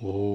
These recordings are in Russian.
Whoa.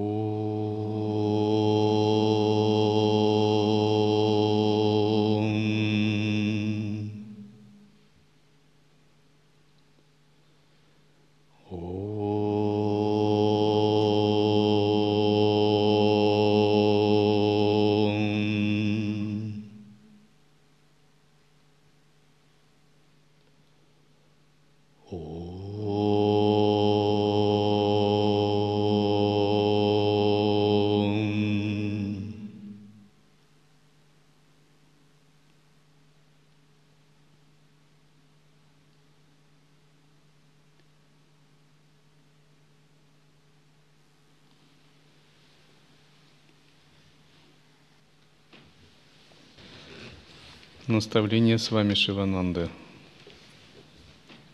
Наставление с вами Шивананда.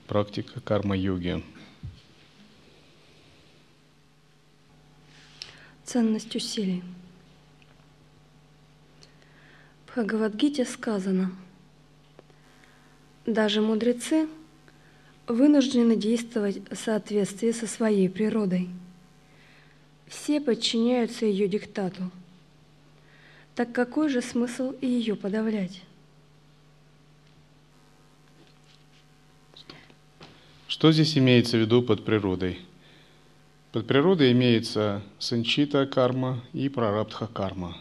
Практика карма-йоги. Ценность усилий. В Бхагавадгите сказано, даже мудрецы вынуждены действовать в соответствии со своей природой. Все подчиняются ее диктату. Так какой же смысл ее подавлять? Что здесь имеется в виду под природой? Под природой имеется санчита карма и прарабдха карма.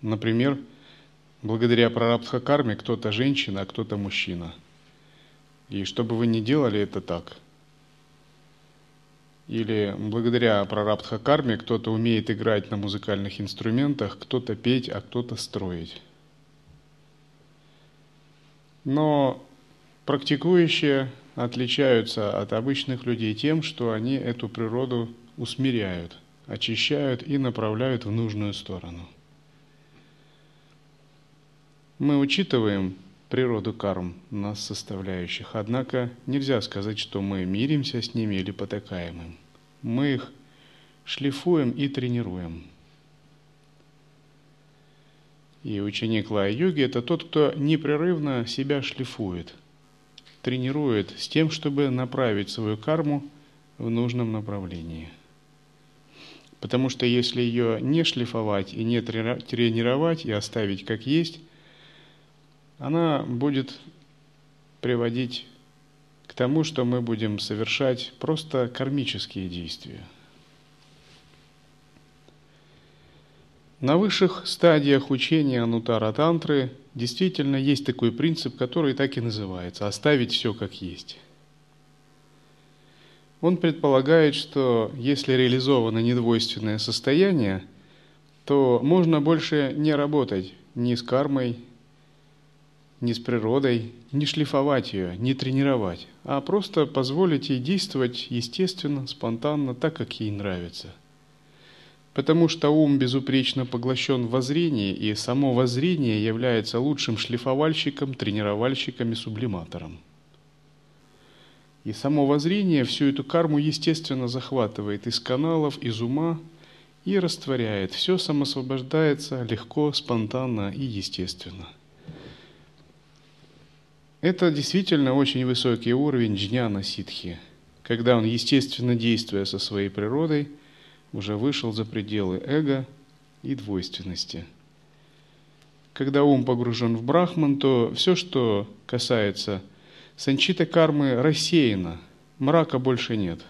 Например, благодаря прарабдха карме кто-то женщина, а кто-то мужчина. И что бы вы ни делали, это так. Или благодаря прарабдха карме кто-то умеет играть на музыкальных инструментах, кто-то петь, а кто-то строить. Но практикующие отличаются от обычных людей тем, что они эту природу усмиряют, очищают и направляют в нужную сторону. Мы учитываем природу карм, нас составляющих, однако нельзя сказать, что мы миримся с ними или потакаем им. Мы их шлифуем и тренируем. И ученик лая-йоги – это тот, кто непрерывно себя шлифует – тренирует с тем, чтобы направить свою карму в нужном направлении. Потому что если ее не шлифовать и не тренировать и оставить как есть, она будет приводить к тому, что мы будем совершать просто кармические действия – На высших стадиях учения Анутара Тантры действительно есть такой принцип, который так и называется – оставить все как есть. Он предполагает, что если реализовано недвойственное состояние, то можно больше не работать ни с кармой, ни с природой, не шлифовать ее, не тренировать, а просто позволить ей действовать естественно, спонтанно, так, как ей нравится – потому что ум безупречно поглощен в воззрении, и само воззрение является лучшим шлифовальщиком, тренировальщиком и сублиматором. И само воззрение всю эту карму естественно захватывает из каналов, из ума и растворяет. Все самосвобождается легко, спонтанно и естественно. Это действительно очень высокий уровень джняна ситхи, когда он, естественно действуя со своей природой – уже вышел за пределы эго и двойственности. Когда ум погружен в брахман, то все, что касается санчита кармы, рассеяно, мрака больше нет.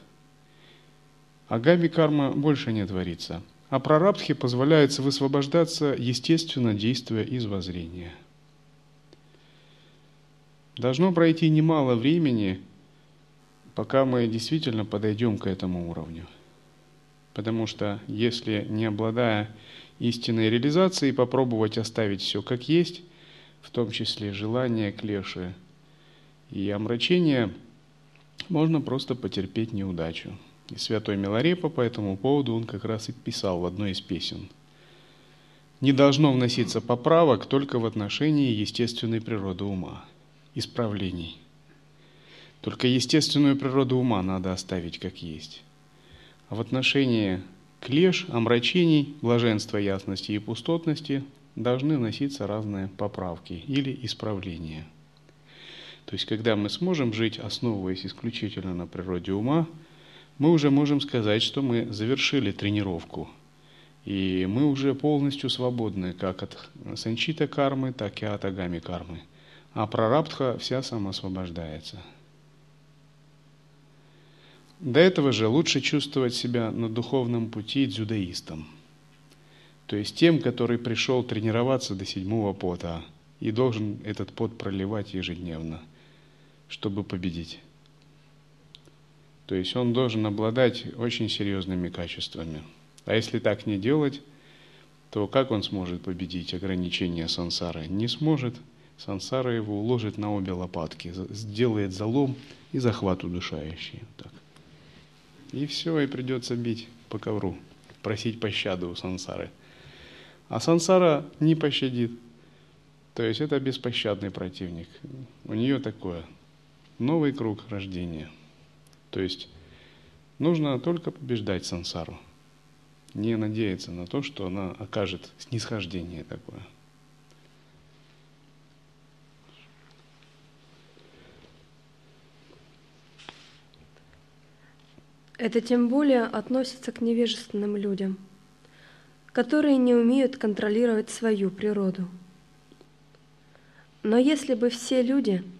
Агами карма больше не творится. А прарабдхи позволяется высвобождаться, естественно, действуя из воззрения. Должно пройти немало времени, пока мы действительно подойдем к этому уровню. Потому что если не обладая истинной реализацией, попробовать оставить все как есть, в том числе желание, клеши и омрачение, можно просто потерпеть неудачу. И святой Миларепа по этому поводу он как раз и писал в одной из песен. Не должно вноситься поправок только в отношении естественной природы ума, исправлений. Только естественную природу ума надо оставить как есть. В отношении клеш, омрачений, блаженства ясности и пустотности должны носиться разные поправки или исправления. То есть, когда мы сможем жить, основываясь исключительно на природе ума, мы уже можем сказать, что мы завершили тренировку. И мы уже полностью свободны как от санчита кармы, так и от агами кармы. А прарабдха вся самоосвобождается. До этого же лучше чувствовать себя на духовном пути дзюдоистом. То есть тем, который пришел тренироваться до седьмого пота и должен этот пот проливать ежедневно, чтобы победить. То есть он должен обладать очень серьезными качествами. А если так не делать, то как он сможет победить ограничения сансары? Не сможет. Сансара его уложит на обе лопатки, сделает залом и захват удушающий. Так. И все, и придется бить по ковру, просить пощады у сансары. А сансара не пощадит. То есть это беспощадный противник. У нее такое новый круг рождения – то есть нужно только побеждать сансару, не надеяться на то, что она окажет снисхождение такое. Это тем более относится к невежественным людям, которые не умеют контролировать свою природу. Но если бы все люди –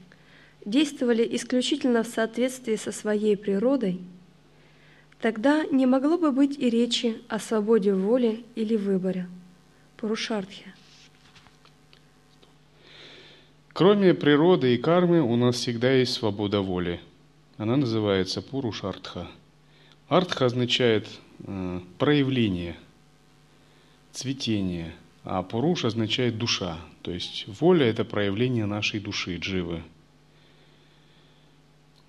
действовали исключительно в соответствии со своей природой, тогда не могло бы быть и речи о свободе воли или выборе. Пурушартхи. Кроме природы и кармы у нас всегда есть свобода воли. Она называется Пурушартха. Артха означает э, проявление, цветение, а Пуруш означает душа. То есть воля – это проявление нашей души, дживы –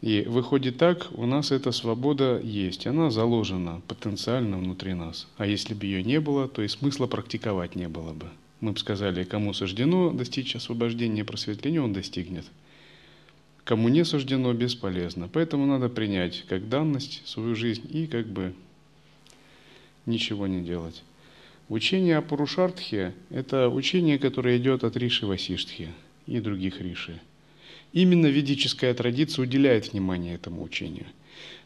и выходит так, у нас эта свобода есть, она заложена потенциально внутри нас. А если бы ее не было, то и смысла практиковать не было бы. Мы бы сказали, кому суждено достичь освобождения и просветления, он достигнет. Кому не суждено, бесполезно. Поэтому надо принять как данность свою жизнь и как бы ничего не делать. Учение о Пурушартхе – это учение, которое идет от Риши Васиштхи и других Риши. Именно ведическая традиция уделяет внимание этому учению.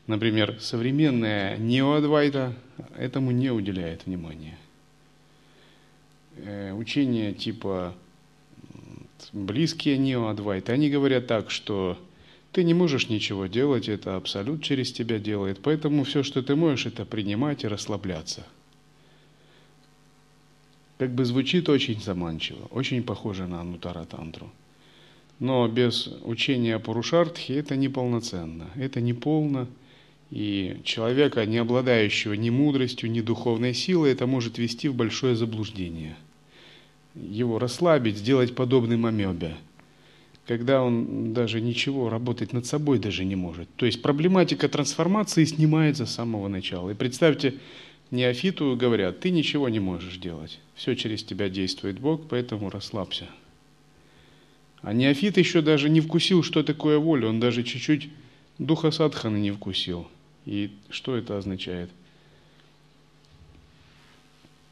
Например, современная неоадвайта этому не уделяет внимания. Э, учения типа близкие неоадвайты, они говорят так, что ты не можешь ничего делать, это абсолют через тебя делает, поэтому все, что ты можешь, это принимать и расслабляться. Как бы звучит очень заманчиво, очень похоже на Анутара Тантру. Но без учения Пурушартхи это неполноценно, это не полно. И человека, не обладающего ни мудростью, ни духовной силой, это может вести в большое заблуждение. Его расслабить, сделать подобным амебе, когда он даже ничего работать над собой даже не может. То есть проблематика трансформации снимается с самого начала. И представьте, неофиту говорят, ты ничего не можешь делать. Все через тебя действует Бог, поэтому расслабься. А неофит еще даже не вкусил, что такое воля, он даже чуть-чуть духа садханы не вкусил. И что это означает?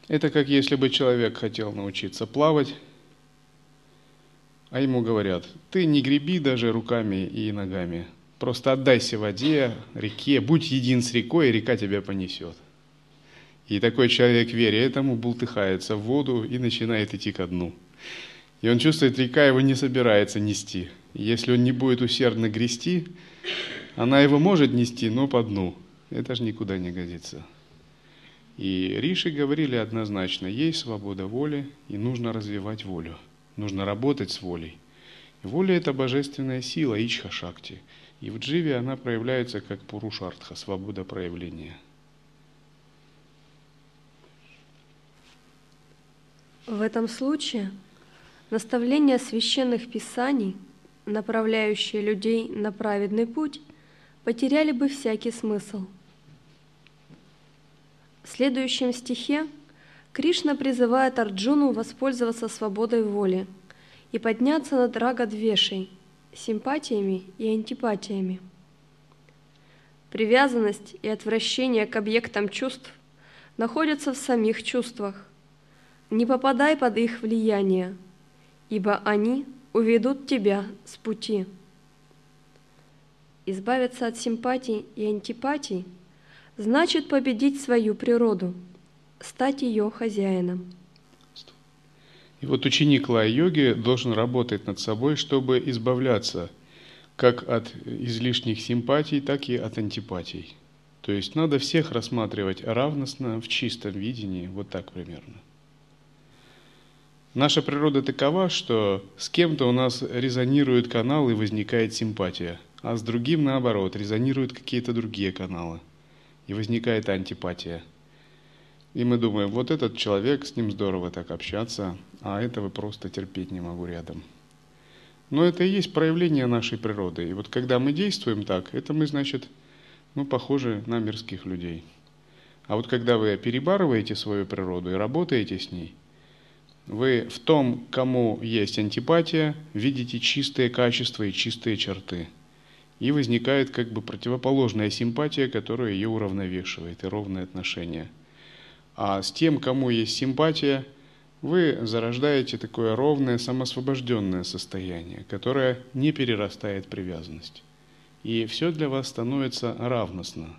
Это как если бы человек хотел научиться плавать, а ему говорят, ты не греби даже руками и ногами, просто отдайся воде, реке, будь един с рекой, и река тебя понесет. И такой человек, веря этому, бултыхается в воду и начинает идти ко дну. И он чувствует, река его не собирается нести. Если он не будет усердно грести, она его может нести, но по дну. Это же никуда не годится. И Риши говорили однозначно, есть свобода воли, и нужно развивать волю. Нужно работать с волей. Воля – это божественная сила, ичха-шакти. И в дживе она проявляется как пурушартха, свобода проявления. В этом случае Наставления священных писаний, направляющие людей на праведный путь, потеряли бы всякий смысл. В следующем стихе Кришна призывает Арджуну воспользоваться свободой воли и подняться над рагадвешей, симпатиями и антипатиями. Привязанность и отвращение к объектам чувств находятся в самих чувствах. Не попадай под их влияние – ибо они уведут тебя с пути. Избавиться от симпатий и антипатий значит победить свою природу, стать ее хозяином. И вот ученик лай-йоги должен работать над собой, чтобы избавляться как от излишних симпатий, так и от антипатий. То есть надо всех рассматривать равностно, в чистом видении, вот так примерно. Наша природа такова, что с кем-то у нас резонирует канал и возникает симпатия, а с другим, наоборот, резонируют какие-то другие каналы, и возникает антипатия. И мы думаем, вот этот человек, с ним здорово так общаться, а этого просто терпеть не могу рядом. Но это и есть проявление нашей природы. И вот когда мы действуем так, это мы, значит, ну, похожи на мирских людей. А вот когда вы перебарываете свою природу и работаете с ней, вы в том, кому есть антипатия, видите чистые качества и чистые черты. И возникает как бы противоположная симпатия, которая ее уравновешивает, и ровное отношение. А с тем, кому есть симпатия – вы зарождаете такое ровное, самосвобожденное состояние, которое не перерастает привязанность. И все для вас становится равностно.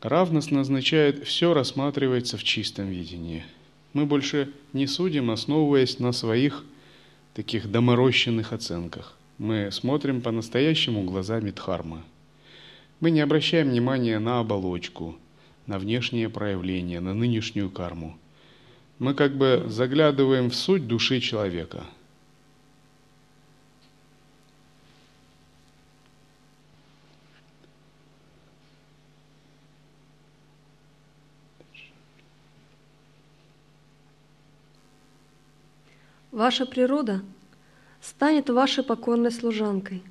Равностно означает, все рассматривается в чистом видении. Мы больше не судим, основываясь на своих таких доморощенных оценках. Мы смотрим по-настоящему глазами Дхармы. Мы не обращаем внимания на оболочку – на внешнее проявление, на нынешнюю карму. Мы как бы заглядываем в суть души человека. Ваша природа станет вашей покорной служанкой.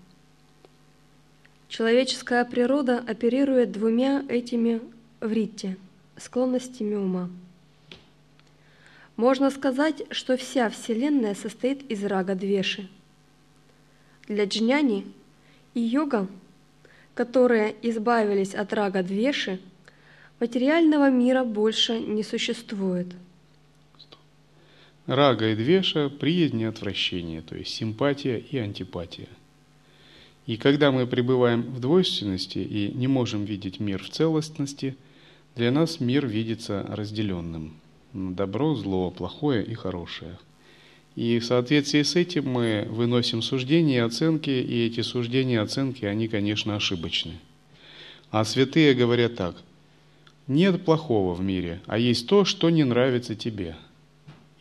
Человеческая природа оперирует двумя этими в Ритте склонностями ума. Можно сказать, что вся Вселенная состоит из рага Двеши. Для джняни и йога, которые избавились от рага Двеши, материального мира больше не существует. Рага и Двеша – приязнь и отвращение, то есть симпатия и антипатия. И когда мы пребываем в двойственности и не можем видеть мир в целостности – для нас мир видится разделенным. Добро, зло, плохое и хорошее. И в соответствии с этим мы выносим суждения и оценки, и эти суждения и оценки, они, конечно, ошибочны. А святые говорят так. Нет плохого в мире, а есть то, что не нравится тебе.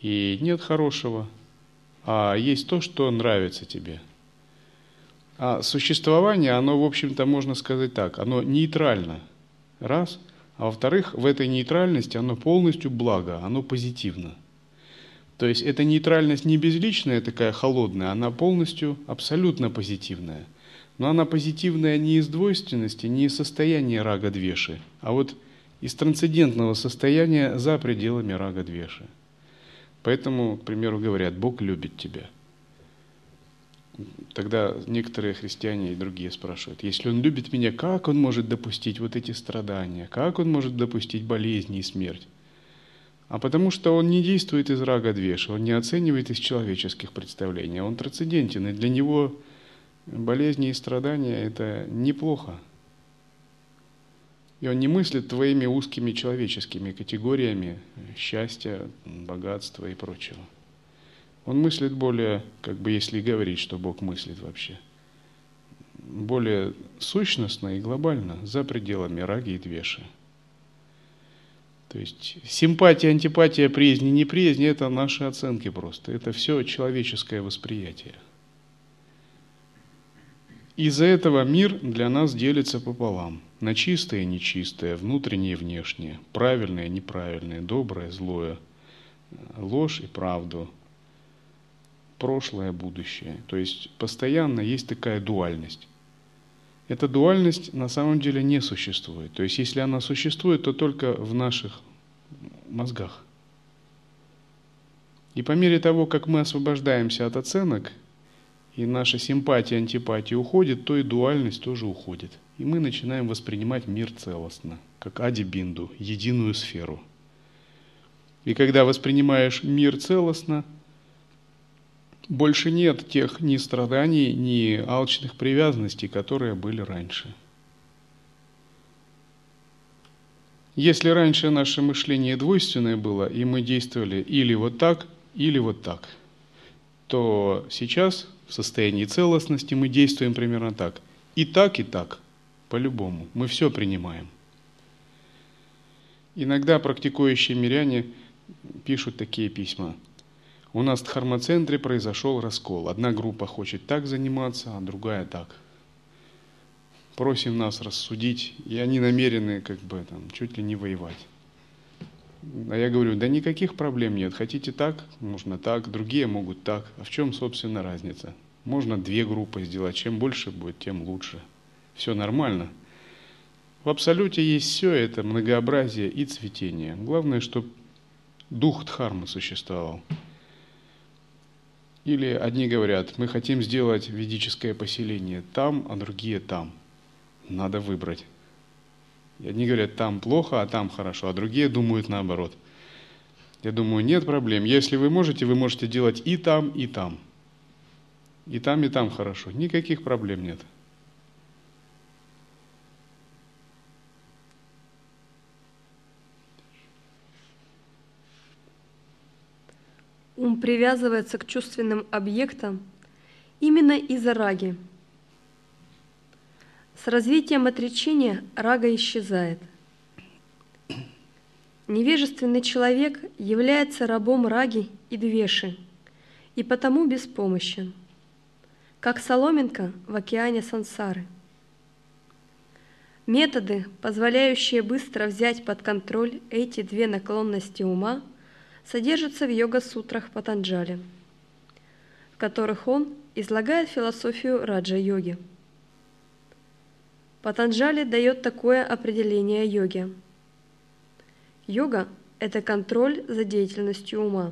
И нет хорошего, а есть то, что нравится тебе. А существование, оно, в общем-то, можно сказать так, оно нейтрально. Раз – а во-вторых, в этой нейтральности оно полностью благо, оно позитивно. То есть эта нейтральность не безличная, такая холодная, она полностью абсолютно позитивная. Но она позитивная не из двойственности, не из состояния рага-двеши, а вот из трансцендентного состояния за пределами рага-двеши. Поэтому, к примеру, говорят, Бог любит тебя – Тогда некоторые христиане и другие спрашивают, если он любит меня, как он может допустить вот эти страдания, как он может допустить болезни и смерть? А потому что он не действует из рага двеша, он не оценивает из человеческих представлений, он трансцендентен, и для него болезни и страдания – это неплохо. И он не мыслит твоими узкими человеческими категориями счастья, богатства и прочего. Он мыслит более, как бы если говорить, что Бог мыслит вообще, более сущностно и глобально, за пределами раги и двеши. То есть симпатия, антипатия, приязнь, неприязнь – это наши оценки просто. Это все человеческое восприятие. Из-за этого мир для нас делится пополам. На чистое и нечистое, внутреннее и внешнее, правильное и неправильное, доброе, злое, ложь и правду, прошлое, будущее. То есть постоянно есть такая дуальность. Эта дуальность на самом деле не существует. То есть если она существует, то только в наших мозгах. И по мере того, как мы освобождаемся от оценок, и наша симпатия, антипатия уходит, то и дуальность тоже уходит. И мы начинаем воспринимать мир целостно, как ади-бинду, единую сферу. И когда воспринимаешь мир целостно – больше нет тех ни страданий, ни алчных привязанностей, которые были раньше. Если раньше наше мышление двойственное было, и мы действовали или вот так, или вот так, то сейчас в состоянии целостности мы действуем примерно так. И так, и так, по-любому. Мы все принимаем. Иногда практикующие миряне пишут такие письма. У нас в Дхармацентре произошел раскол. Одна группа хочет так заниматься, а другая так. Просим нас рассудить, и они намерены как бы там чуть ли не воевать. А я говорю, да никаких проблем нет. Хотите так, можно так, другие могут так. А в чем, собственно, разница? Можно две группы сделать. Чем больше будет, тем лучше. Все нормально. В абсолюте есть все это многообразие и цветение. Главное, чтобы дух Дхармы существовал. Или одни говорят, мы хотим сделать ведическое поселение там, а другие там. Надо выбрать. И одни говорят, там плохо, а там хорошо, а другие думают наоборот. Я думаю, нет проблем. Если вы можете, вы можете делать и там, и там. И там, и там хорошо. Никаких проблем нет. Ум привязывается к чувственным объектам именно из-за раги. С развитием отречения рага исчезает. Невежественный человек является рабом раги и двеши, и потому беспомощен, как соломинка в океане сансары. Методы, позволяющие быстро взять под контроль эти две наклонности ума – содержится в йога-сутрах Патанджали, в которых он излагает философию раджа-йоги. Патанджали дает такое определение йоги. Йога – это контроль за деятельностью ума.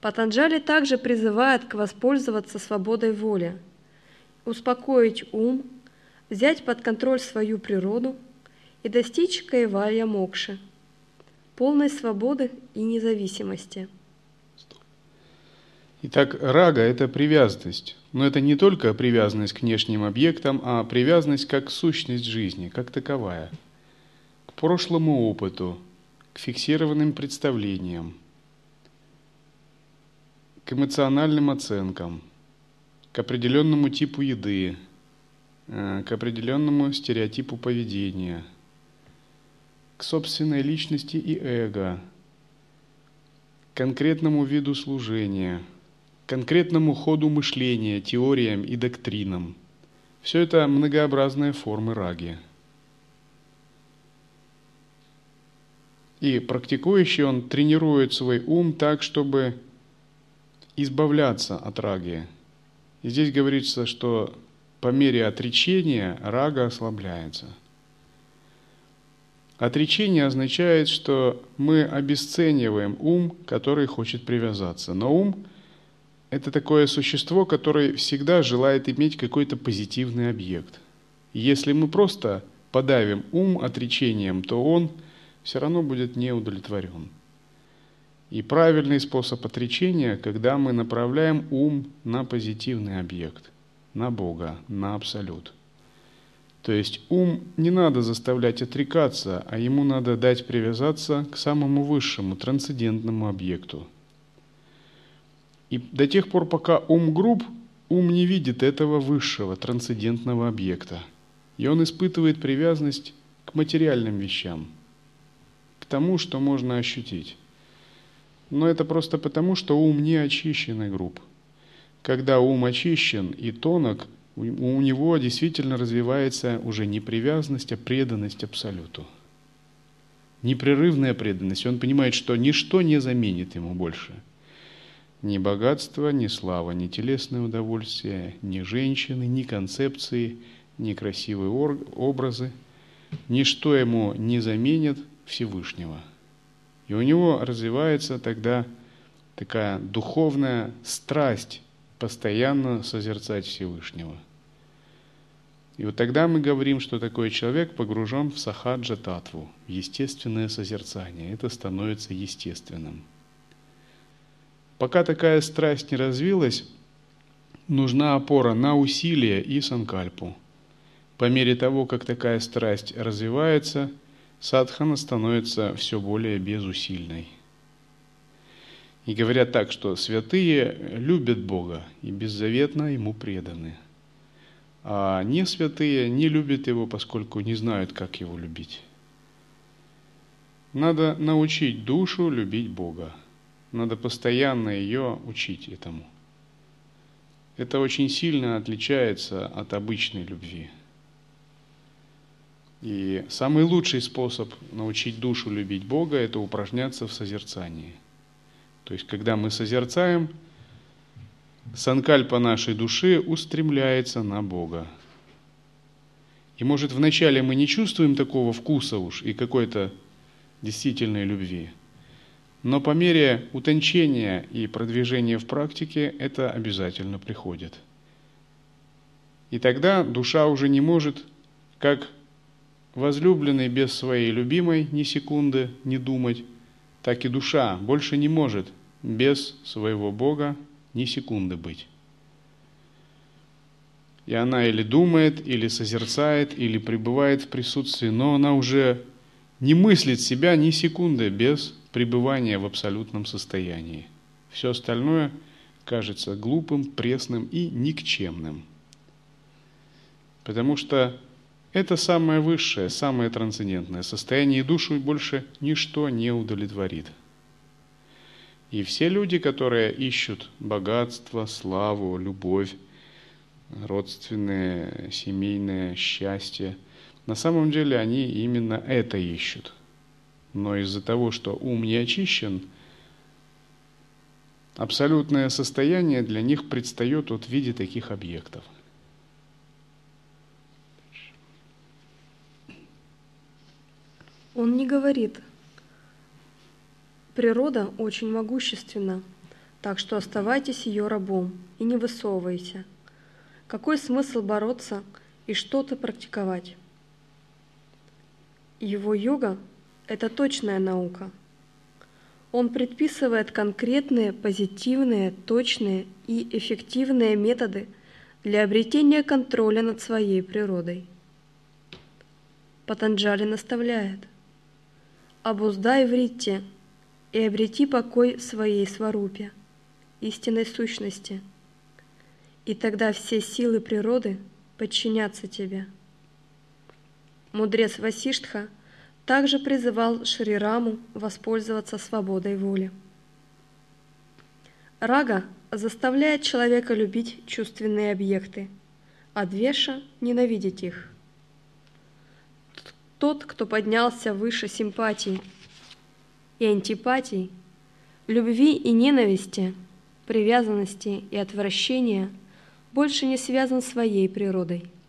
Патанджали также призывает к воспользоваться свободой воли, успокоить ум, взять под контроль свою природу и достичь кайвалья мокши – полной свободы и независимости. Итак, рага – это привязанность. Но это не только привязанность к внешним объектам, а привязанность как сущность жизни, как таковая. К прошлому опыту, к фиксированным представлениям, к эмоциональным оценкам, к определенному типу еды, э, к определенному стереотипу поведения – к собственной личности и эго, конкретному виду служения, конкретному ходу мышления, теориям и доктринам. Все это многообразные формы раги. И практикующий он тренирует свой ум так, чтобы избавляться от раги. И здесь говорится, что по мере отречения рага ослабляется – Отречение означает, что мы обесцениваем ум, который хочет привязаться. Но ум – это такое существо, которое всегда желает иметь какой-то позитивный объект. если мы просто подавим ум отречением, то он все равно будет неудовлетворен. И правильный способ отречения, когда мы направляем ум на позитивный объект, на Бога, на Абсолют – то есть ум не надо заставлять отрекаться, а ему надо дать привязаться к самому высшему, трансцендентному объекту. И до тех пор, пока ум груб, ум не видит этого высшего, трансцендентного объекта. И он испытывает привязанность к материальным вещам, к тому, что можно ощутить. Но это просто потому, что ум не очищен и груб. Когда ум очищен и тонок – у него действительно развивается уже не привязанность, а преданность Абсолюту. Непрерывная преданность. Он понимает, что ничто не заменит ему больше. Ни богатство, ни слава, ни телесное удовольствие, ни женщины, ни концепции, ни красивые образы. Ничто ему не заменит Всевышнего. И у него развивается тогда такая духовная страсть постоянно созерцать Всевышнего – и вот тогда мы говорим, что такой человек погружен в сахаджа татву, естественное созерцание. Это становится естественным. Пока такая страсть не развилась, нужна опора на усилие и санкальпу. по мере того, как такая страсть развивается, садхана становится все более безусильной. И говорят так, что святые любят Бога и беззаветно Ему преданы. А не святые не любят Его, поскольку не знают, как Его любить. Надо научить душу любить Бога. Надо постоянно ее учить этому. Это очень сильно отличается от обычной любви. И самый лучший способ научить душу любить Бога – это упражняться в созерцании. То есть, когда мы созерцаем, санкальпа нашей души устремляется на Бога. И может вначале мы не чувствуем такого вкуса уж и какой-то действительной любви. Но по мере утончения и продвижения в практике это обязательно приходит. И тогда душа уже не может, как возлюбленный без своей любимой ни секунды не думать, так и душа больше не может без своего Бога ни секунды быть. И она или думает, или созерцает, или пребывает в присутствии, но она уже не мыслит себя ни секунды без пребывания в абсолютном состоянии. Все остальное кажется глупым, пресным и никчемным. Потому что это самое высшее, самое трансцендентное состояние, и душу больше ничто не удовлетворит. И все люди, которые ищут богатство, славу, любовь, родственное, семейное счастье – на самом деле они именно это ищут. Но из-за того, что ум не очищен, абсолютное состояние для них предстает вот в виде таких объектов. Он не говорит. Природа очень могущественна, так что оставайтесь ее рабом и не высовывайте. Какой смысл бороться и что-то практиковать? Его йога – это точная наука. Он предписывает конкретные, позитивные, точные и эффективные методы для обретения контроля над своей природой. Патанджали наставляет «Обуздай вритте и обрети покой в своей сварупе, истинной сущности, и тогда все силы природы подчинятся тебе». Мудрец Васиштха также призывал Шрираму воспользоваться свободой воли. Рага заставляет человека любить чувственные объекты, а Двеша – ненавидеть их. Тот, кто поднялся выше симпатий и антипатий, любви и ненависти, привязанности и отвращения, больше не связан своей природой –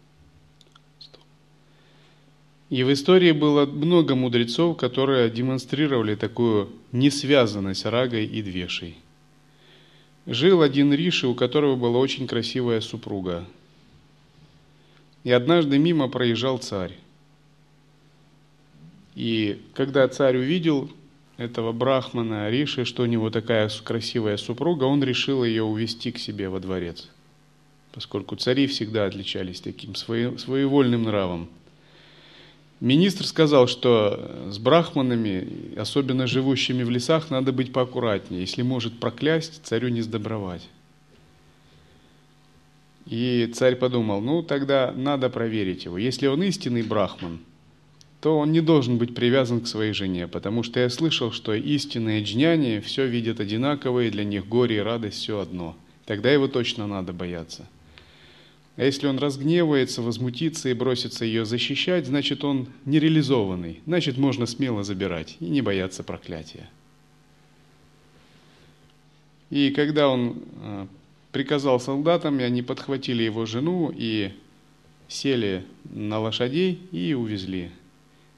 и в истории было много мудрецов, которые демонстрировали такую несвязанность рагой и двешей. Жил один Риши, у которого была очень красивая супруга. И однажды мимо проезжал царь. И когда царь увидел этого брахмана Риши, что у него такая красивая супруга, он решил ее увести к себе во дворец. Поскольку цари всегда отличались таким своевольным нравом – Министр сказал, что с брахманами, особенно живущими в лесах, надо быть поаккуратнее. Если может проклясть, царю не сдобровать. И царь подумал, ну тогда надо проверить его. Если он истинный брахман, то он не должен быть привязан к своей жене, потому что я слышал, что истинные джняне все видят одинаково, и для них горе и радость все одно. Тогда его точно надо бояться. А если он разгневается, возмутится и бросится ее защищать, значит он нереализованный, значит можно смело забирать и не бояться проклятия. И когда он а, приказал солдатам, и они подхватили его жену и сели на лошадей и увезли.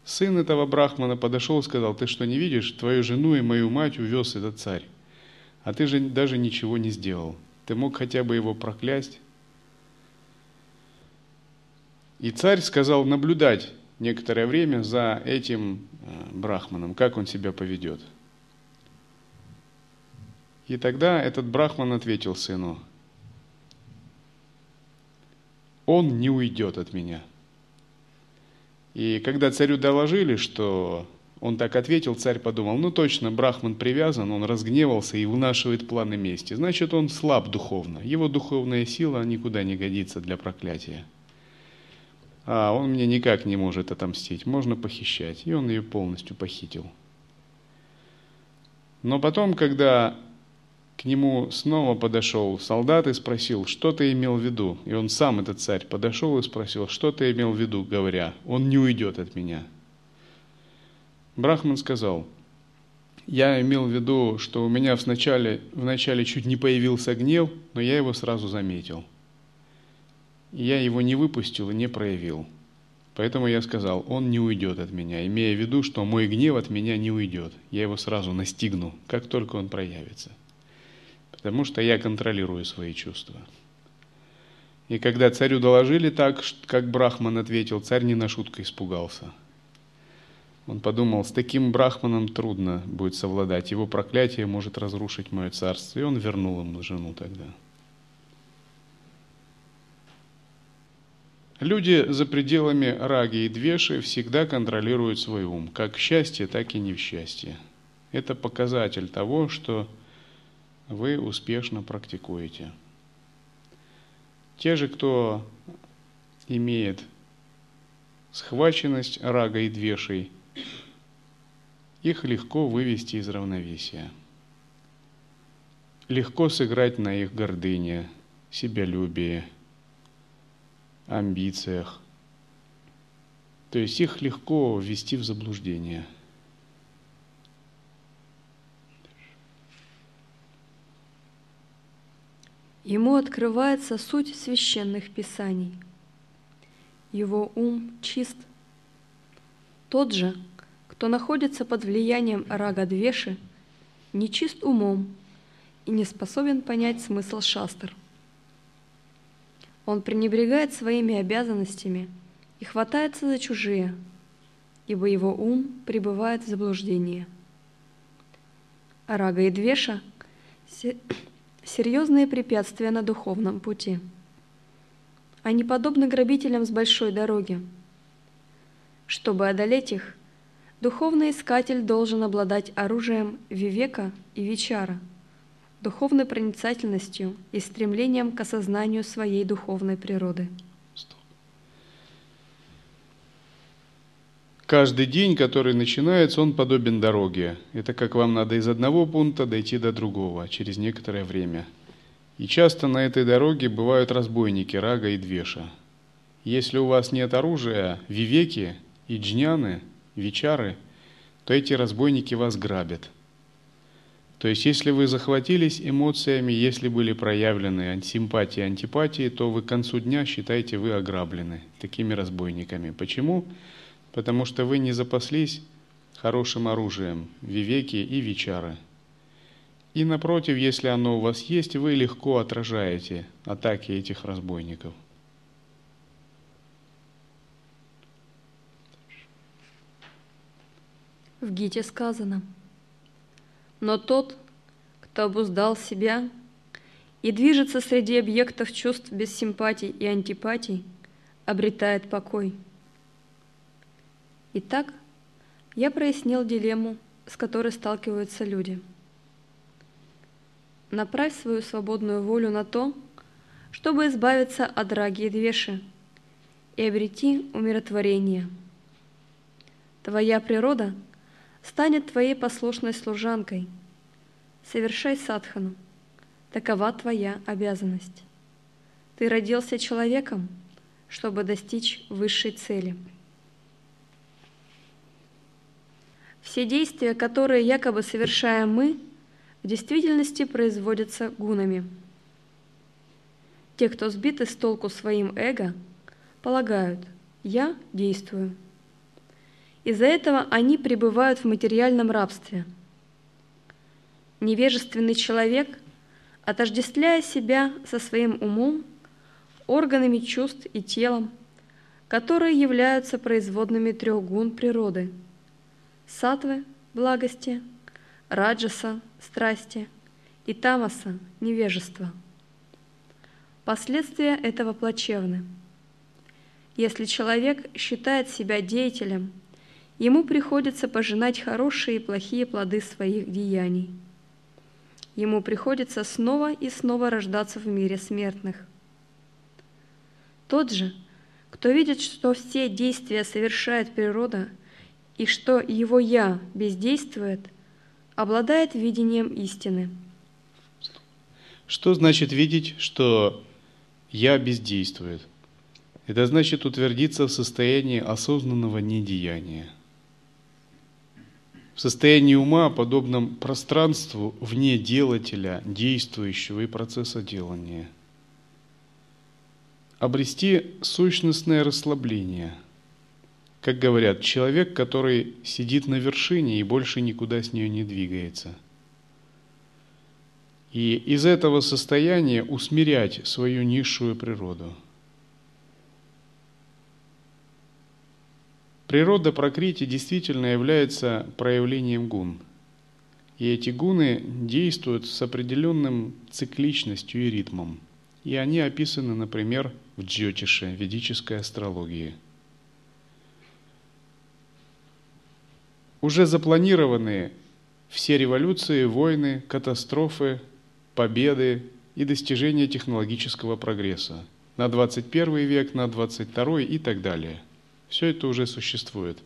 Сын этого брахмана подошел и сказал, ты что не видишь, твою жену и мою мать увез этот царь, а ты же даже ничего не сделал. Ты мог хотя бы его проклясть, и царь сказал наблюдать некоторое время за этим э, брахманом, как он себя поведет. И тогда этот брахман ответил сыну, он не уйдет от меня. И когда царю доложили, что он так ответил, царь подумал, ну точно, Брахман привязан, он разгневался и вынашивает планы мести. Значит, он слаб духовно. Его духовная сила никуда не годится для проклятия. А он мне никак не может отомстить, можно похищать. И он ее полностью похитил. Но потом, когда к нему снова подошел солдат и спросил, что ты имел в виду? И он сам, этот царь, подошел и спросил, что ты имел в виду, говоря, он не уйдет от меня. Брахман сказал, я имел в виду, что у меня вначале, вначале чуть не появился гнев, но я его сразу заметил. Я его не выпустил и не проявил. Поэтому я сказал, он не уйдет от меня, имея в виду, что мой гнев от меня не уйдет. Я его сразу настигну, как только он проявится. Потому что я контролирую свои чувства. И когда царю доложили так, как Брахман ответил, царь не на шутку испугался. Он подумал, с таким Брахманом трудно будет совладать, его проклятие может разрушить мое царство. И он вернул ему жену тогда. Люди за пределами раги и двеши всегда контролируют свой ум, как в счастье, так и не в счастье. Это показатель того, что вы успешно практикуете. Те же, кто имеет схваченность рага и двешей, их легко вывести из равновесия. Легко сыграть на их гордыне, себялюбие – амбициях. То есть их легко ввести в заблуждение. Ему открывается суть священных писаний. Его ум чист. Тот же, кто находится под влиянием рага Двеши, не чист умом и не способен понять смысл шастр – он пренебрегает своими обязанностями и хватается за чужие, ибо его ум пребывает в заблуждении. Рага и Двеша – серьезные препятствия на духовном пути. Они подобны грабителям с большой дороги. Чтобы одолеть их, духовный искатель должен обладать оружием Вивека и Вичара – духовной проницательностью и стремлением к осознанию своей духовной природы. Каждый день, который начинается, он подобен дороге. Это как вам надо из одного пункта дойти до другого через некоторое время. И часто на этой дороге бывают разбойники Рага и Двеша. Если у вас нет оружия, вивеки и джняны, вичары, то эти разбойники вас грабят – то есть, если вы захватились эмоциями, если были проявлены симпатии антипатии, то вы к концу дня считаете, вы ограблены такими разбойниками. Почему? Потому что вы не запаслись хорошим оружием, вивеки и вичары. И напротив, если оно у вас есть, вы легко отражаете атаки этих разбойников. В Гите сказано – но тот, кто обуздал себя и движется среди объектов чувств без симпатий и антипатий, обретает покой. Итак, я прояснил дилемму, с которой сталкиваются люди. Направь свою свободную волю на то, чтобы избавиться от драги и двеши и обрети умиротворение. Твоя природа – станет твоей послушной служанкой. Совершай садхану. Такова твоя обязанность. Ты родился человеком, чтобы достичь высшей цели. Все действия, которые якобы совершаем мы, в действительности производятся гунами. Те, кто сбиты с толку своим эго, полагают «я действую». Из-за этого они пребывают в материальном рабстве. Невежественный человек, отождествляя себя со своим умом, органами чувств и телом, которые являются производными трех гун природы – сатвы – благости, раджаса – страсти и тамаса – невежества. Последствия этого плачевны. Если человек считает себя деятелем, ему приходится пожинать хорошие и плохие плоды своих деяний. Ему приходится снова и снова рождаться в мире смертных. Тот же, кто видит, что все действия совершает природа и что его «я» бездействует, обладает видением истины. Что значит видеть, что «я» бездействует? Это значит утвердиться в состоянии осознанного недеяния. В состоянии ума, подобном пространству вне делателя, действующего и процесса делания – обрести сущностное расслабление. Как говорят, человек, который сидит на вершине и больше никуда с нее не двигается. И из этого состояния усмирять свою низшую природу. Природа Пракрити действительно является проявлением гун. И эти гуны действуют с определенным цикличностью и ритмом. И они описаны, например, в Джотише, ведической астрологии. Уже запланированы все революции, войны, катастрофы, победы и достижения технологического прогресса на 21 век, на 22 и так далее. Все это уже существует.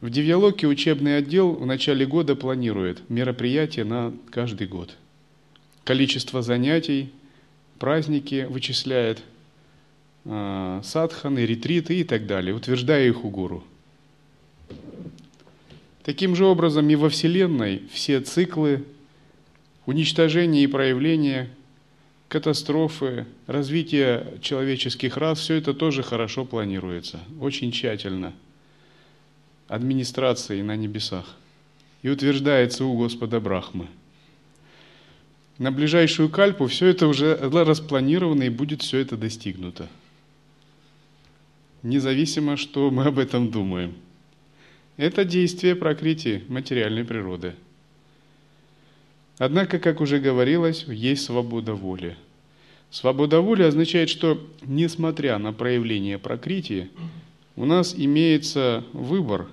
В Девьялоке учебный отдел в начале года планирует мероприятия на каждый год. Количество занятий, праздники вычисляет, э, садханы, ретриты и так далее, утверждая их у гуру. Таким же образом и во Вселенной все циклы уничтожения и проявления, катастрофы, развитие человеческих рас, все это тоже хорошо планируется, очень тщательно, администрацией на небесах. И утверждается у Господа Брахмы – на ближайшую кальпу все это уже распланировано и будет все это достигнуто. Независимо, что мы об этом думаем. Это действие прокрытия материальной природы. Однако, как уже говорилось, есть свобода воли. Свобода воли означает, что несмотря на проявление прокрытия, у нас имеется выбор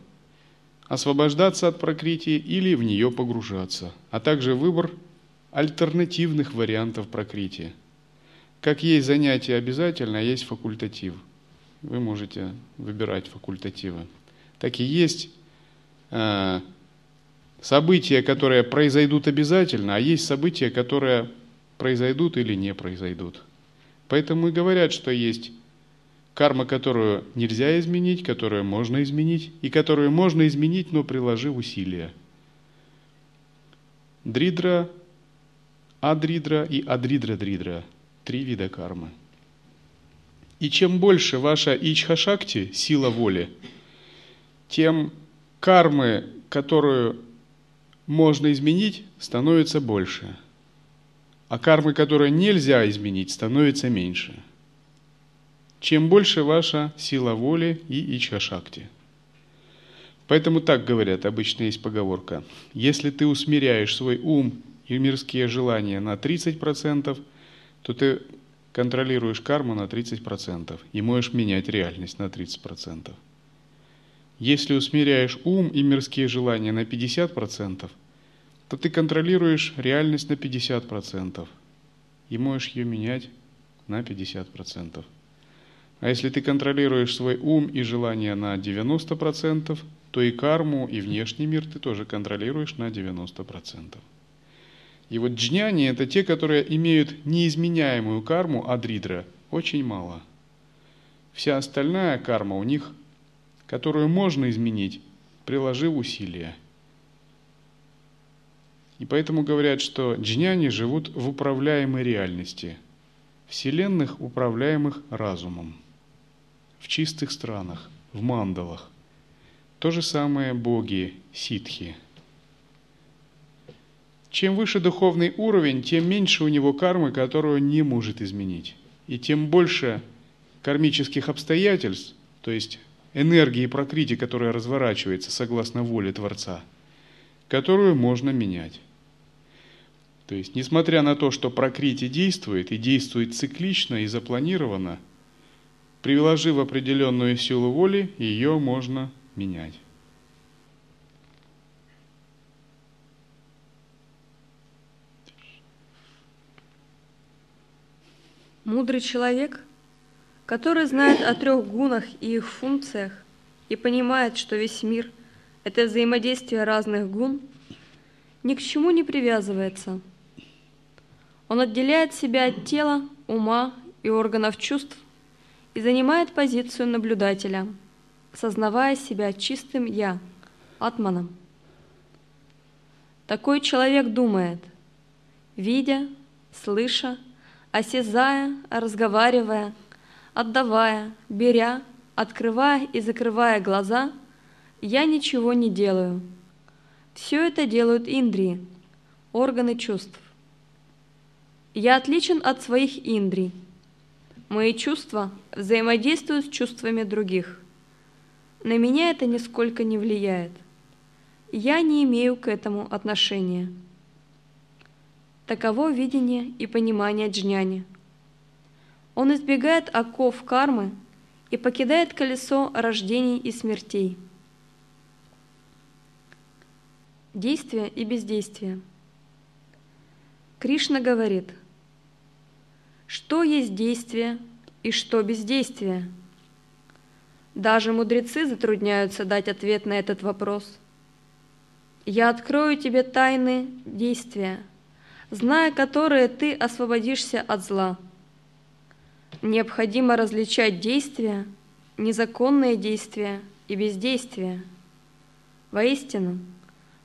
освобождаться от прокрытия или в нее погружаться, а также выбор – альтернативных вариантов прокрытия. Как есть занятие обязательно, а есть факультатив. Вы можете выбирать факультативы. Так и есть э, события, которые произойдут обязательно, а есть события, которые произойдут или не произойдут. Поэтому и говорят, что есть карма, которую нельзя изменить, которую можно изменить, и которую можно изменить, но приложив усилия. Дридра адридра и адридра-дридра – три вида кармы. И чем больше ваша ичха-шакти, сила воли, тем кармы, которую можно изменить, становится больше. А кармы, которые нельзя изменить, становится меньше. Чем больше ваша сила воли и ичха-шакти. Поэтому так говорят, обычно есть поговорка. Если ты усмиряешь свой ум и мирские желания на 30%, то ты контролируешь карму на 30% и можешь менять реальность на 30%. Если усмиряешь ум и мирские желания на 50%, то ты контролируешь реальность на 50% и можешь ее менять на 50%. А если ты контролируешь свой ум и желания на 90%, то и карму, и внешний мир ты тоже контролируешь на 90%. И вот джняни – это те, которые имеют неизменяемую карму адридра, очень мало. Вся остальная карма у них, которую можно изменить, приложив усилия. И поэтому говорят, что джняни живут в управляемой реальности, вселенных, управляемых разумом, в чистых странах, в мандалах. То же самое боги, ситхи – чем выше духовный уровень, тем меньше у него кармы, которую он не может изменить. И тем больше кармических обстоятельств, то есть энергии прокрити, которая разворачивается согласно воле Творца, которую можно менять. То есть, несмотря на то, что прокрити действует и действует циклично и запланировано, приложив определенную силу воли, ее можно менять. Мудрый человек, который знает о трех гунах и их функциях и понимает, что весь мир – это взаимодействие разных гун, ни к чему не привязывается. Он отделяет себя от тела, ума и органов чувств и занимает позицию наблюдателя, сознавая себя чистым «я», атманом. Такой человек думает, видя, слыша, осязая, разговаривая, отдавая, беря, открывая и закрывая глаза, я ничего не делаю. Все это делают индрии, органы чувств. Я отличен от своих индрий. Мои чувства взаимодействуют с чувствами других. На меня это нисколько не влияет. Я не имею к этому отношения. Таково видение и понимание джняни. Он избегает оков кармы и покидает колесо рождений и смертей. Действие и бездействие. Кришна говорит, что есть действие и что бездействие. Даже мудрецы затрудняются дать ответ на этот вопрос. Я открою тебе тайны действия – зная которые ты освободишься от зла. Необходимо различать действия, незаконные действия и бездействия. Воистину,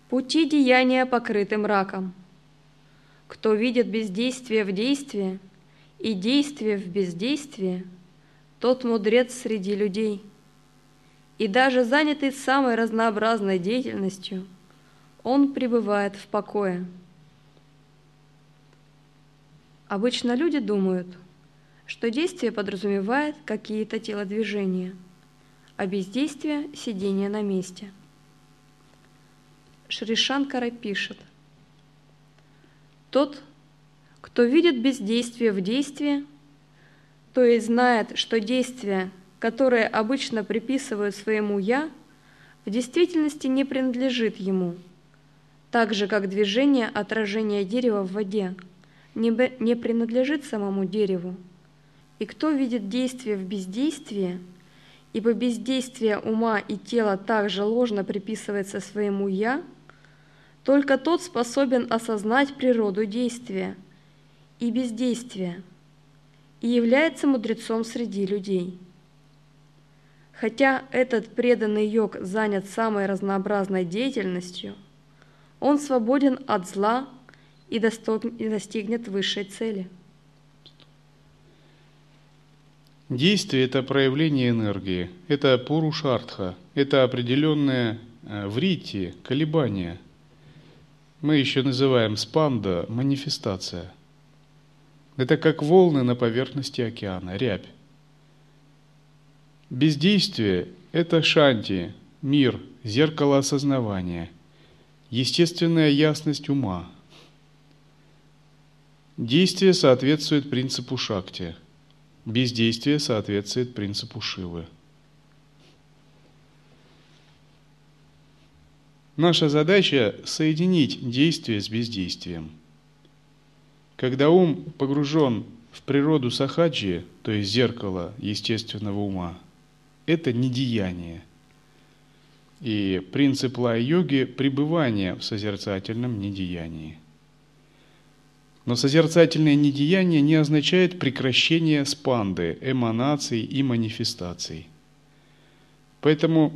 пути деяния покрыты мраком. Кто видит бездействие в действии и действие в бездействии, тот мудрец среди людей. И даже занятый самой разнообразной деятельностью, он пребывает в покое. Обычно люди думают, что действие подразумевает какие-то телодвижения, а бездействие – сидение на месте. Шришанкара пишет, «Тот, кто видит бездействие в действии, то есть знает, что действия, которые обычно приписывают своему «я», в действительности не принадлежит ему, так же, как движение отражения дерева в воде – не принадлежит самому дереву. И кто видит действие в бездействии, ибо бездействие ума и тела также ложно приписывается своему «я», только тот способен осознать природу действия и бездействия и является мудрецом среди людей. Хотя этот преданный йог занят самой разнообразной деятельностью, он свободен от зла, и достигнет высшей цели. Действие – это проявление энергии, это пурушартха, это определенное э, врити, колебание. Мы еще называем спанда – манифестация. Это как волны на поверхности океана, рябь. Бездействие – это шанти, мир, зеркало осознавания, естественная ясность ума – Действие соответствует принципу шакти. Бездействие соответствует принципу Шивы. Наша задача – соединить действие с бездействием. Когда ум погружен в природу сахаджи, то есть зеркало естественного ума, это не деяние. И принцип лай-йоги – пребывание в созерцательном недеянии. Но созерцательное недеяние не означает прекращение спанды, эманаций и манифестаций. Поэтому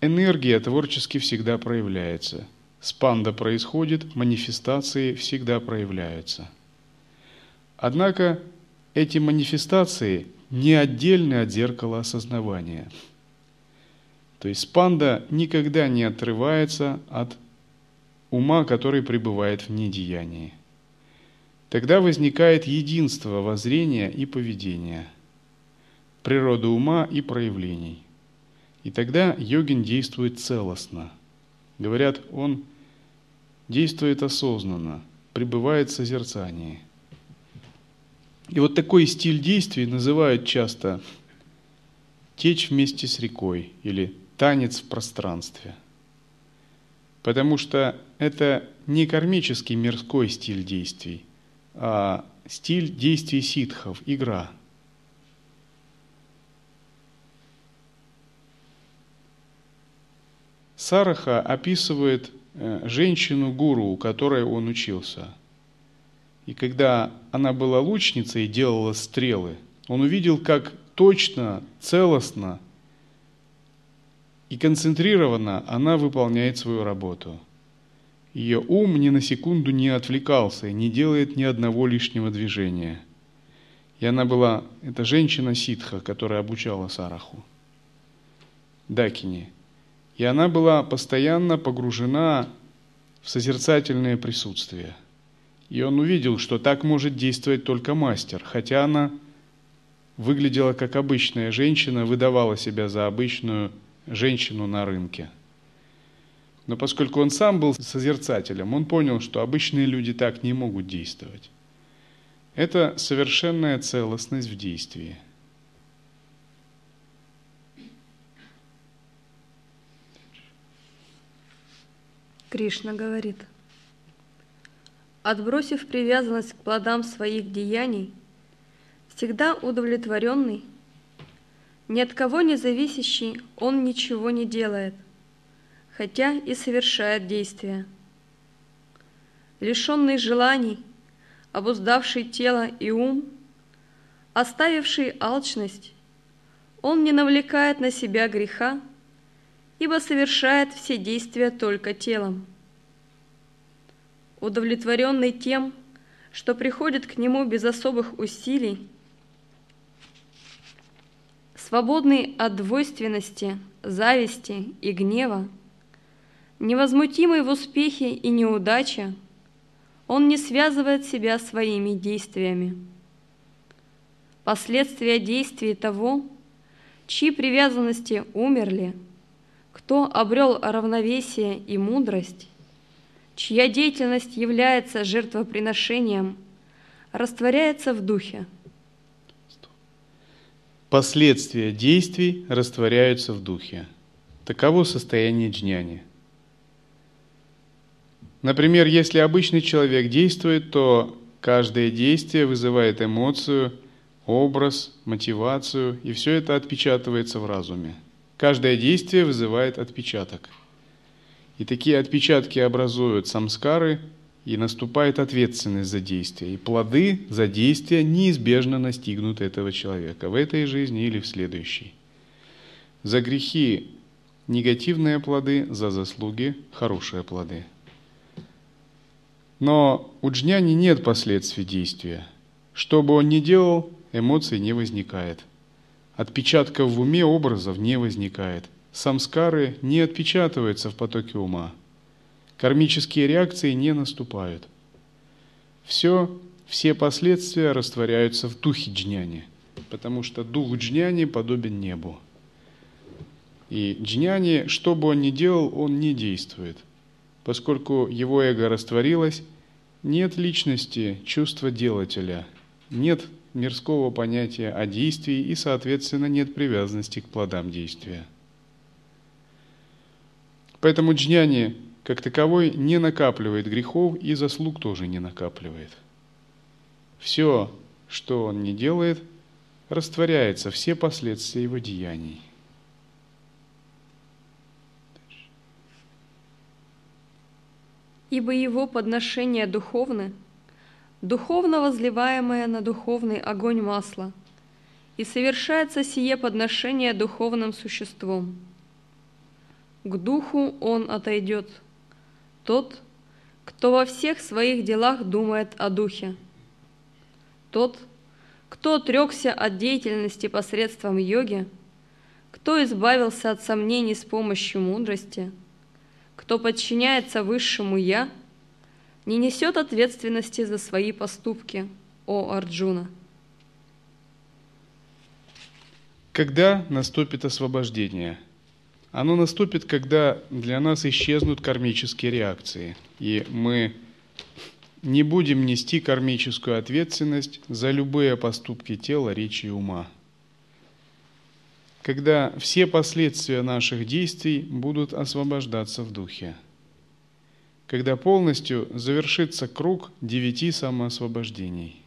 энергия творчески всегда проявляется. Спанда происходит, манифестации всегда проявляются. Однако эти манифестации не отдельны от зеркала осознавания. То есть спанда никогда не отрывается от ума, который пребывает в недеянии. Тогда возникает единство воззрения и поведения, природа ума и проявлений. И тогда йогин действует целостно. Говорят, он действует осознанно, пребывает в созерцании. И вот такой стиль действий называют часто течь вместе с рекой или танец в пространстве. Потому что это не кармический мирской стиль действий, а стиль действий ситхов, игра. Сараха описывает э, женщину-гуру, у которой он учился. И когда она была лучницей и делала стрелы, он увидел, как точно, целостно и концентрированно она выполняет свою работу. Ее ум ни на секунду не отвлекался и не делает ни одного лишнего движения. И она была, это женщина ситха, которая обучала Сараху, Дакини. И она была постоянно погружена в созерцательное присутствие. И он увидел, что так может действовать только мастер, хотя она выглядела как обычная женщина, выдавала себя за обычную женщину на рынке. Но поскольку он сам был созерцателем, он понял, что обычные люди так не могут действовать. Это совершенная целостность в действии. Кришна говорит, отбросив привязанность к плодам своих деяний – всегда удовлетворенный, ни от кого не зависящий, он ничего не делает, хотя и совершает действия. Лишенный желаний, обуздавший тело и ум, оставивший алчность, он не навлекает на себя греха, ибо совершает все действия только телом. Удовлетворенный тем, что приходит к нему без особых усилий, свободный от двойственности, зависти и гнева, невозмутимый в успехе и неудаче, он не связывает себя своими действиями. Последствия действий того, чьи привязанности умерли, кто обрел равновесие и мудрость, чья деятельность является жертвоприношением, растворяется в духе – Последствия действий растворяются в духе. Таково состояние джняни. Например, если обычный человек действует, то каждое действие вызывает эмоцию, образ, мотивацию, и все это отпечатывается в разуме. Каждое действие вызывает отпечаток. И такие отпечатки образуют самскары – и наступает ответственность за действие. И плоды за действие неизбежно настигнут этого человека в этой жизни или в следующей. За грехи негативные плоды, за заслуги хорошие плоды. Но у джняни нет последствий действия. Что бы он ни делал, эмоций не возникает. Отпечатков в уме образов не возникает. Самскары не отпечатываются в потоке ума – кармические реакции не наступают. Все, все последствия растворяются в духе джняни, потому что дух джняни подобен небу. И джняни, что бы он ни делал, он не действует. Поскольку его эго растворилось, нет личности, чувства делателя, нет мирского понятия о действии и, соответственно, нет привязанности к плодам действия. Поэтому джняни как таковой не накапливает грехов и заслуг тоже не накапливает. Все, что он не делает, растворяется, все последствия его деяний. Ибо его подношение духовны, духовно возливаемое на духовный огонь масла, и совершается сие подношение духовным существом. К духу он отойдет – тот, кто во всех своих делах думает о духе. Тот, кто отрекся от деятельности посредством йоги, кто избавился от сомнений с помощью мудрости, кто подчиняется высшему «Я», не несет ответственности за свои поступки, о Арджуна. Когда наступит освобождение – оно наступит, когда для нас исчезнут кармические реакции, и мы не будем нести кармическую ответственность за любые поступки тела, речи и ума. Когда все последствия наших действий будут освобождаться в духе, когда полностью завершится круг девяти самоосвобождений.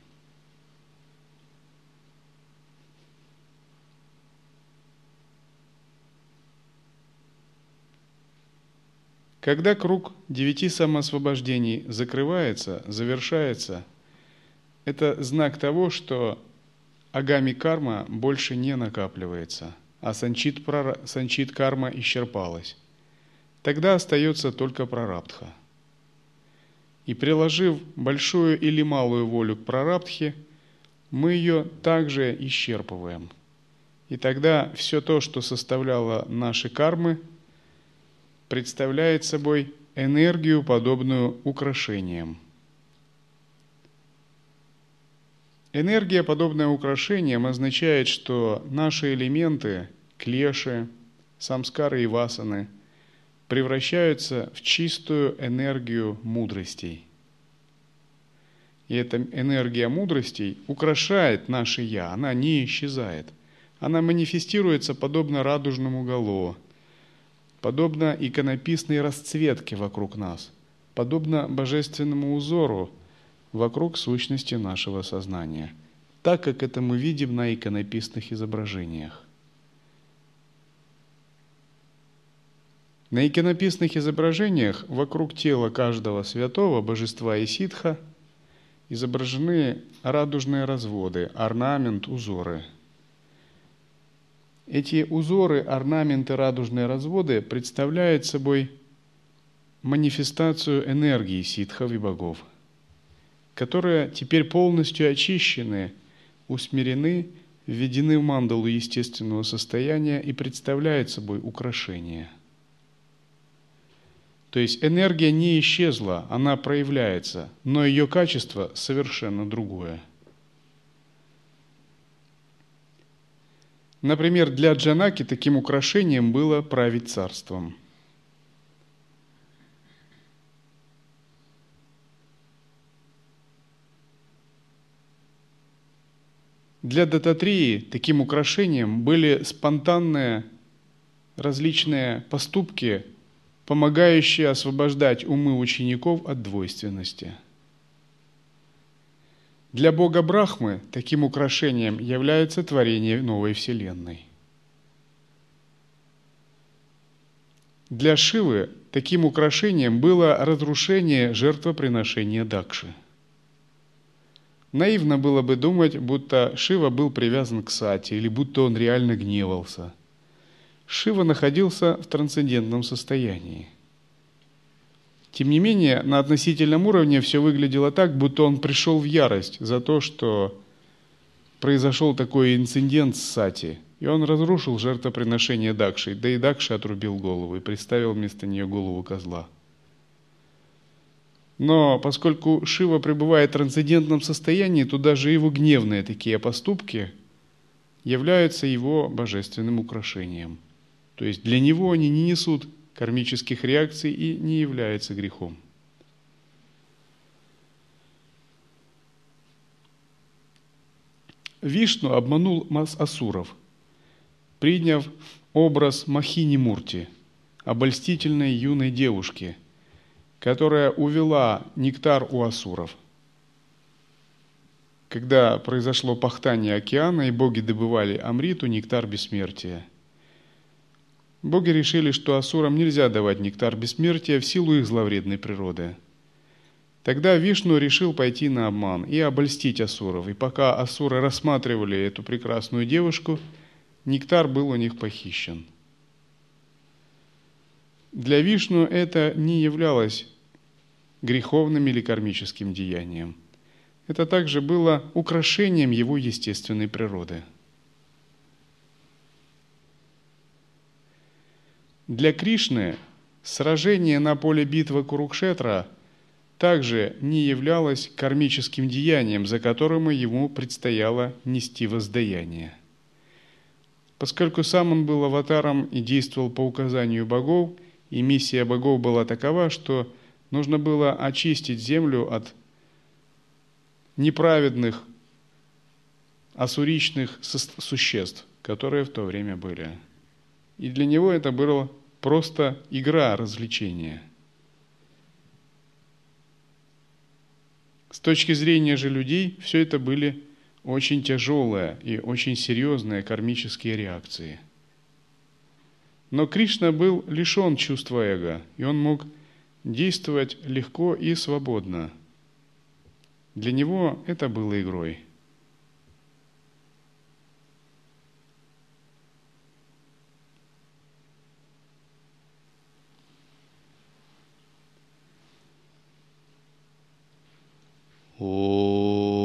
Когда круг девяти самоосвобождений закрывается, завершается, это знак того, что агами карма больше не накапливается – а санчит, прара... санчит карма исчерпалась. Тогда остается только прарабдха. И приложив большую или малую волю к прарабдхе, мы ее также исчерпываем. И тогда все то, что составляло наши кармы, представляет собой энергию, подобную украшениям. Энергия, подобная украшениям, означает, что наши элементы, клеши, самскары и васаны превращаются в чистую энергию мудростей. И эта энергия мудростей украшает наше «я», она не исчезает. Она манифестируется подобно радужному гало, подобно иконописной расцветке вокруг нас, подобно божественному узору – вокруг сущности нашего сознания, так как это мы видим на иконописных изображениях. На иконописных изображениях вокруг тела каждого святого, божества и ситха изображены радужные разводы, орнамент, узоры. Эти узоры, орнаменты, радужные разводы представляют собой манифестацию энергии ситхов и богов – которые теперь полностью очищены, усмирены, введены в мандалу естественного состояния и представляют собой украшение. То есть энергия не исчезла, она проявляется, но ее качество совершенно другое. Например, для Джанаки таким украшением было править царством – Для дататрии таким украшением были спонтанные различные поступки, помогающие освобождать умы учеников от двойственности. Для Бога Брахмы таким украшением является творение новой Вселенной. Для Шивы таким украшением было разрушение жертвоприношения Дакши – Наивно было бы думать, будто Шива был привязан к Сати или будто он реально гневался. Шива находился в трансцендентном состоянии. Тем не менее, на относительном уровне все выглядело так, будто он пришел в ярость за то, что произошел такой инцидент с Сати, и он разрушил жертвоприношение Дакши, да и Дакши отрубил голову и приставил вместо нее голову козла – но поскольку Шива пребывает в трансцендентном состоянии, то даже его гневные такие поступки являются его божественным украшением. То есть для него они не несут кармических реакций и не являются грехом. Вишну обманул Мас Асуров, приняв образ Махини Мурти, обольстительной юной девушки – которая увела нектар у асуров. Когда произошло пахтание океана, и боги добывали амриту, нектар бессмертия. Боги решили, что асурам нельзя давать нектар бессмертия в силу их зловредной природы. Тогда Вишну решил пойти на обман и обольстить асуров. И пока асуры рассматривали эту прекрасную девушку, нектар был у них похищен – для Вишну это не являлось греховным или кармическим деянием. Это также было украшением его естественной природы. Для Кришны сражение на поле битвы Курукшетра также не являлось кармическим деянием, за которым ему предстояло нести воздаяние. Поскольку сам он был аватаром и действовал по указанию богов – и миссия богов была такова, что нужно было очистить землю от неправедных, асуричных существ, которые в то время были. И для него это было просто игра, развлечение. С точки зрения же людей, все это были очень тяжелые и очень серьезные кармические реакции. Но Кришна был лишен чувства эго, и он мог действовать легко и свободно. Для него это было игрой – Oh.